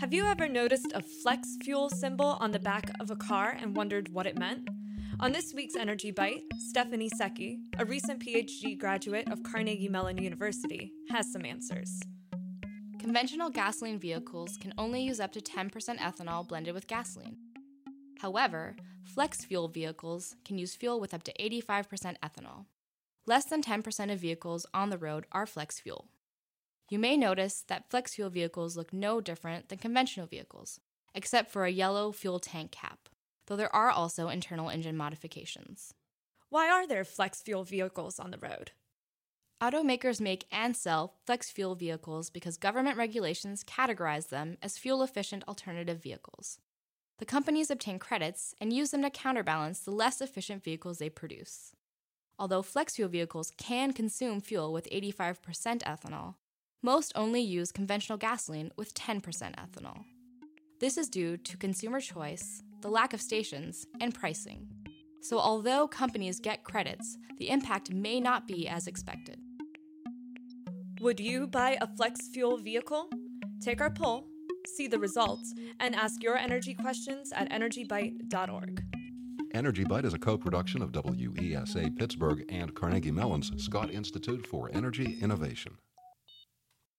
Have you ever noticed a flex fuel symbol on the back of a car and wondered what it meant? On this week's Energy Bite, Stephanie Secchi, a recent PhD graduate of Carnegie Mellon University, has some answers. Conventional gasoline vehicles can only use up to 10% ethanol blended with gasoline. However, flex fuel vehicles can use fuel with up to 85% ethanol. Less than 10% of vehicles on the road are flex fuel. You may notice that flex fuel vehicles look no different than conventional vehicles, except for a yellow fuel tank cap, though there are also internal engine modifications. Why are there flex fuel vehicles on the road? Automakers make and sell flex fuel vehicles because government regulations categorize them as fuel efficient alternative vehicles. The companies obtain credits and use them to counterbalance the less efficient vehicles they produce. Although flex fuel vehicles can consume fuel with 85% ethanol, most only use conventional gasoline with 10% ethanol. This is due to consumer choice, the lack of stations, and pricing. So, although companies get credits, the impact may not be as expected. Would you buy a flex fuel vehicle? Take our poll, see the results, and ask your energy questions at energybite.org. Energy Bite is a co production of WESA Pittsburgh and Carnegie Mellon's Scott Institute for Energy Innovation.